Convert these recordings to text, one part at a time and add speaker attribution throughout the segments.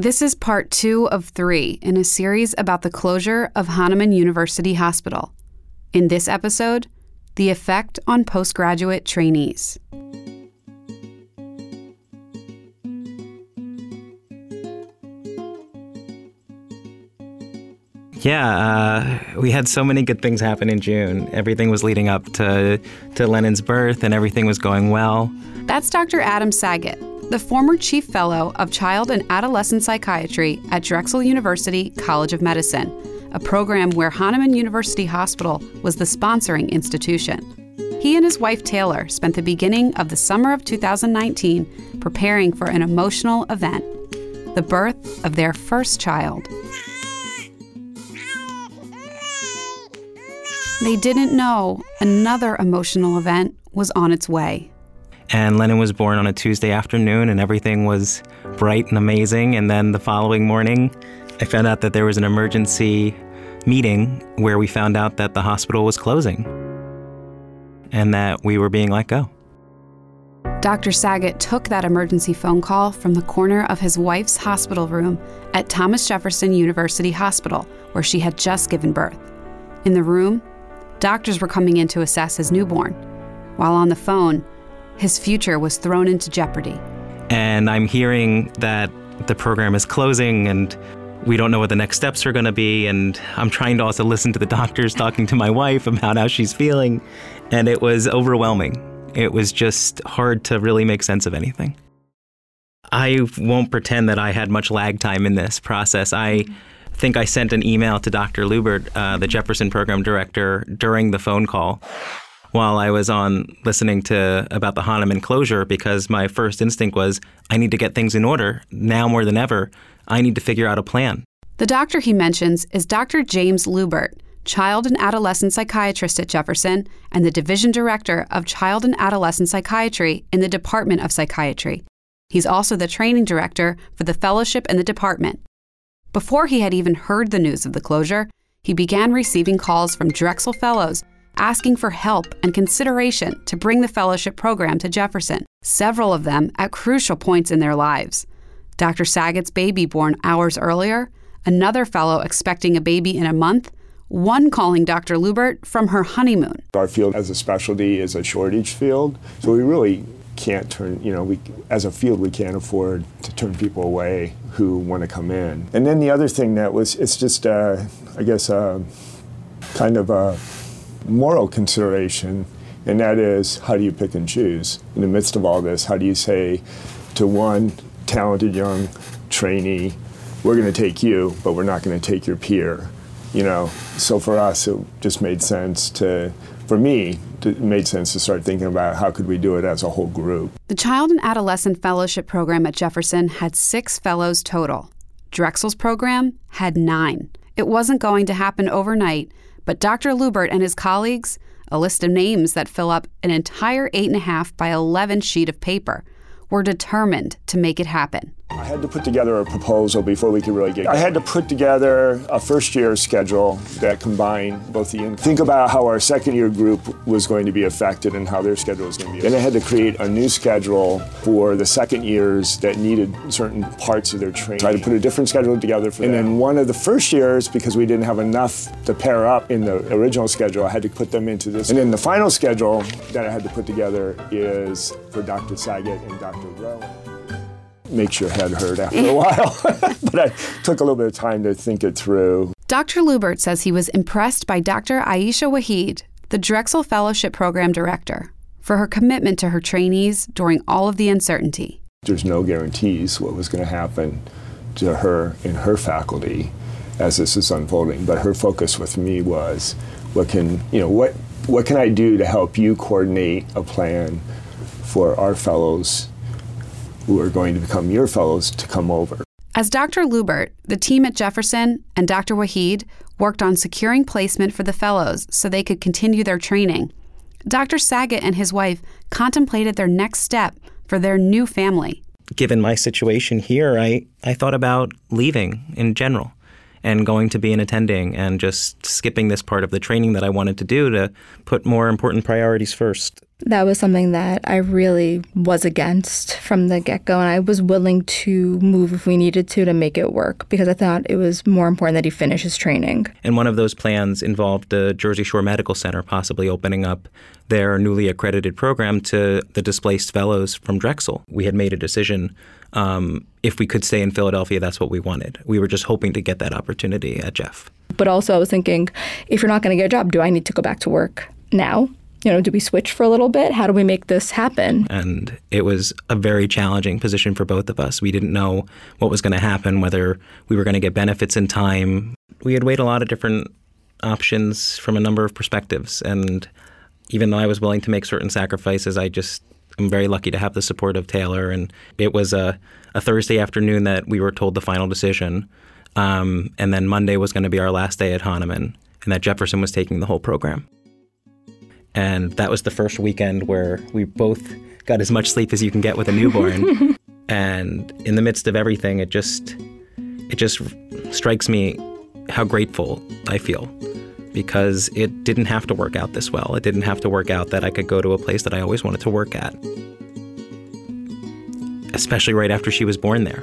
Speaker 1: This is part two of three in a series about the closure of Hahnemann University Hospital. In this episode, the effect on postgraduate trainees.
Speaker 2: Yeah, uh, we had so many good things happen in June. Everything was leading up to, to Lennon's birth, and everything was going well.
Speaker 1: That's Dr. Adam Sagot, the former chief fellow of child and adolescent psychiatry at Drexel University College of Medicine, a program where Hahnemann University Hospital was the sponsoring institution. He and his wife Taylor spent the beginning of the summer of 2019 preparing for an emotional event the birth of their first child. They didn't know another emotional event was on its way.
Speaker 2: And Lennon was born on a Tuesday afternoon, and everything was bright and amazing. And then the following morning, I found out that there was an emergency meeting where we found out that the hospital was closing and that we were being let go.
Speaker 1: Dr. Sagot took that emergency phone call from the corner of his wife's hospital room at Thomas Jefferson University Hospital, where she had just given birth. In the room, Doctors were coming in to assess his newborn. While on the phone, his future was thrown into jeopardy.
Speaker 2: And I'm hearing that the program is closing and we don't know what the next steps are going to be. And I'm trying to also listen to the doctors talking to my wife about how she's feeling. And it was overwhelming. It was just hard to really make sense of anything. I won't pretend that I had much lag time in this process. I think I sent an email to Dr. Luebbert, uh, the Jefferson program director, during the phone call while I was on listening to about the Hahnemann closure because my first instinct was I need to get things in order now more than ever. I need to figure out a plan.
Speaker 1: The doctor he mentions is Dr. James Luebbert, child and adolescent psychiatrist at Jefferson and the division director of child and adolescent psychiatry in the Department of Psychiatry. He's also the training director for the fellowship in the department. Before he had even heard the news of the closure, he began receiving calls from Drexel Fellows asking for help and consideration to bring the fellowship program to Jefferson, several of them at crucial points in their lives. Dr. Sagot's baby born hours earlier, another fellow expecting a baby in a month, one calling Dr. Luebbert from her honeymoon.
Speaker 3: Our field as a specialty is a shortage field, so we really can't turn, you know, we as a field we can't afford to turn people away who want to come in. And then the other thing that was, it's just, uh, I guess, uh, kind of a moral consideration, and that is how do you pick and choose in the midst of all this? How do you say to one talented young trainee, we're going to take you, but we're not going to take your peer? You know, so for us, it just made sense to for me, it made sense to start thinking about how could we do it as a whole group.
Speaker 1: The Child and Adolescent Fellowship Program at Jefferson had six fellows total. Drexel's program had nine. It wasn't going to happen overnight, but Dr. Luebbert and his colleagues, a list of names that fill up an entire 8.5 by 11 sheet of paper, were determined to make it happen.
Speaker 3: I had to put together a proposal before we could really get. I had to put together a first year schedule that combined both the income. Think about how our second year group was going to be affected and how their schedule was going to be. Then I had to create a new schedule for the second years that needed certain parts of their training. Had to put a different schedule together for And them. then one of the first years, because we didn't have enough to pair up in the original schedule, I had to put them into this. And then the final schedule that I had to put together is for Dr. Sagot and Dr. Rowe makes your head hurt after a while. but I took a little bit of time to think it through.
Speaker 1: Dr. Luebbert says he was impressed by Dr. Aisha Wahid, the Drexel Fellowship Program Director, for her commitment to her trainees during all of the uncertainty.
Speaker 3: There's no guarantees what was going to happen to her and her faculty as this is unfolding, but her focus with me was what can, you know, what what can I do to help you coordinate a plan for our fellows who are going to become your fellows to come over.
Speaker 1: As Dr. Luebbert, the team at Jefferson, and Dr. Wahid worked on securing placement for the fellows so they could continue their training, Dr. Sagot and his wife contemplated their next step for their new family.
Speaker 2: Given my situation here, I, I thought about leaving in general and going to be an attending and just skipping this part of the training that I wanted to do to put more important priorities first.
Speaker 4: That was something that I really was against from the get go, and I was willing to move if we needed to to make it work because I thought it was more important that he finish his training.
Speaker 2: And one of those plans involved the Jersey Shore Medical Center possibly opening up their newly accredited program to the displaced fellows from Drexel. We had made a decision um, if we could stay in Philadelphia, that's what we wanted. We were just hoping to get that opportunity at Jeff.
Speaker 4: But also, I was thinking, if you're not going to get a job, do I need to go back to work now? You know, do we switch for a little bit? How do we make this happen?
Speaker 2: And it was a very challenging position for both of us. We didn't know what was going to happen, whether we were going to get benefits in time. We had weighed a lot of different options from a number of perspectives. And even though I was willing to make certain sacrifices, I just I'm very lucky to have the support of Taylor. And it was a, a Thursday afternoon that we were told the final decision. Um, and then Monday was going to be our last day at Hahnemann, and that Jefferson was taking the whole program. And that was the first weekend where we both got as much sleep as you can get with a newborn. and in the midst of everything, it just it just strikes me how grateful I feel because it didn't have to work out this well. It didn't have to work out that I could go to a place that I always wanted to work at. Especially right after she was born there.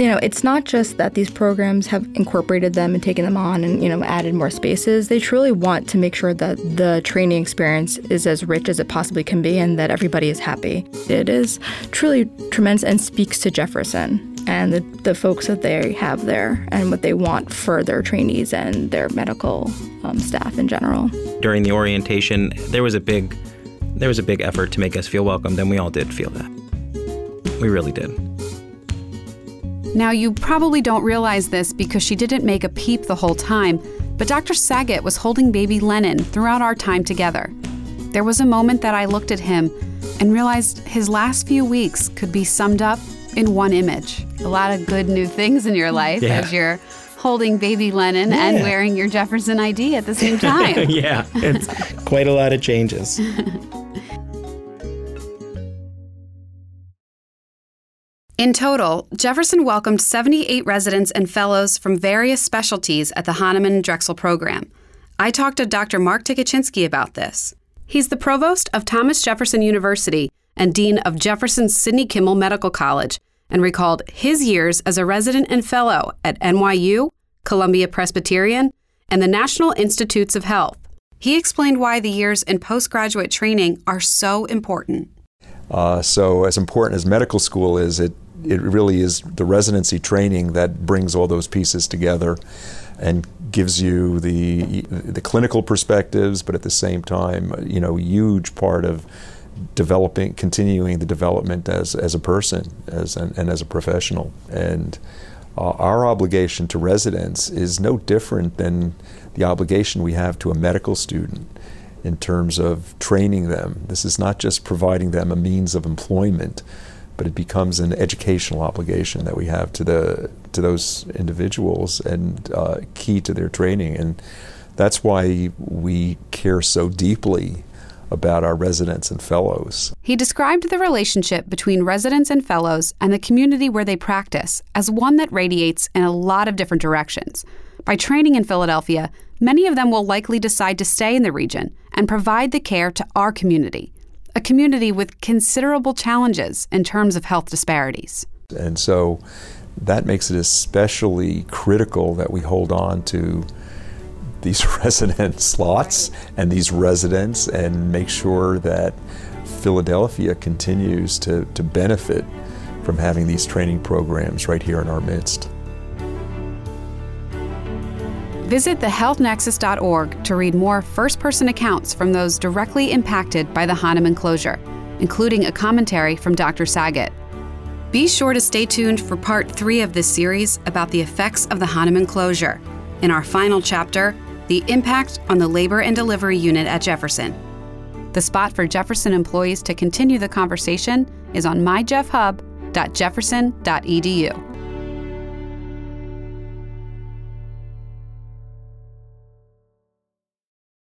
Speaker 4: You know, it's not just that these programs have incorporated them and taken them on and, you know, added more spaces. They truly want to make sure that the training experience is as rich as it possibly can be and that everybody is happy. It is truly tremendous and speaks to Jefferson and the, the folks that they have there and what they want for their trainees and their medical um, staff in general.
Speaker 2: During the orientation, there was a big there was a big effort to make us feel welcomed, and we all did feel that. We really did.
Speaker 1: Now, you probably don't realize this because she didn't make a peep the whole time, but Dr. Sagot was holding baby Lennon throughout our time together. There was a moment that I looked at him and realized his last few weeks could be summed up in one image. A lot of good new things in your life yeah. as you're holding baby Lennon yeah. and wearing your Jefferson ID at the same time.
Speaker 2: yeah, it's quite a lot of changes.
Speaker 1: In total, Jefferson welcomed 78 residents and fellows from various specialties at the Hahnemann Drexel program. I talked to Dr. Mark Tykocinski about this. He's the provost of Thomas Jefferson University and Dean of Jefferson's Sidney Kimmel Medical College, and recalled his years as a resident and fellow at NYU, Columbia Presbyterian, and the National Institutes of Health. He explained why the years in postgraduate training are so important.
Speaker 5: Uh, so, as important as medical school is, it it really is the residency training that brings all those pieces together and gives you the the clinical perspectives, but at the same time, you know, huge part of developing, continuing the development as, as a person as an, and as a professional. And uh, our obligation to residents is no different than the obligation we have to a medical student in terms of training them. This is not just providing them a means of employment, but it becomes an educational obligation that we have to the to those individuals and uh, key to their training. And that's why we care so deeply about our residents and fellows.
Speaker 1: He described the relationship between residents and fellows and the community where they practice as one that radiates in a lot of different directions. By training in Philadelphia, many of them will likely decide to stay in the region and provide the care to our community, a community with considerable challenges in terms of health disparities.
Speaker 5: And so that makes it especially critical that we hold on to these resident slots and these residents and make sure that Philadelphia continues to, to benefit from having these training programs right here in our midst.
Speaker 1: Visit thehealthnexus.org to read more first person accounts from those directly impacted by the Hahnemann closure, including a commentary from Dr. Sagot. Be sure to stay tuned for part three of this series about the effects of the Hahnemann closure. In our final chapter, the impact on the labor and delivery unit at Jefferson. The spot for Jefferson employees to continue the conversation is on myjeffhub.jefferson.edu.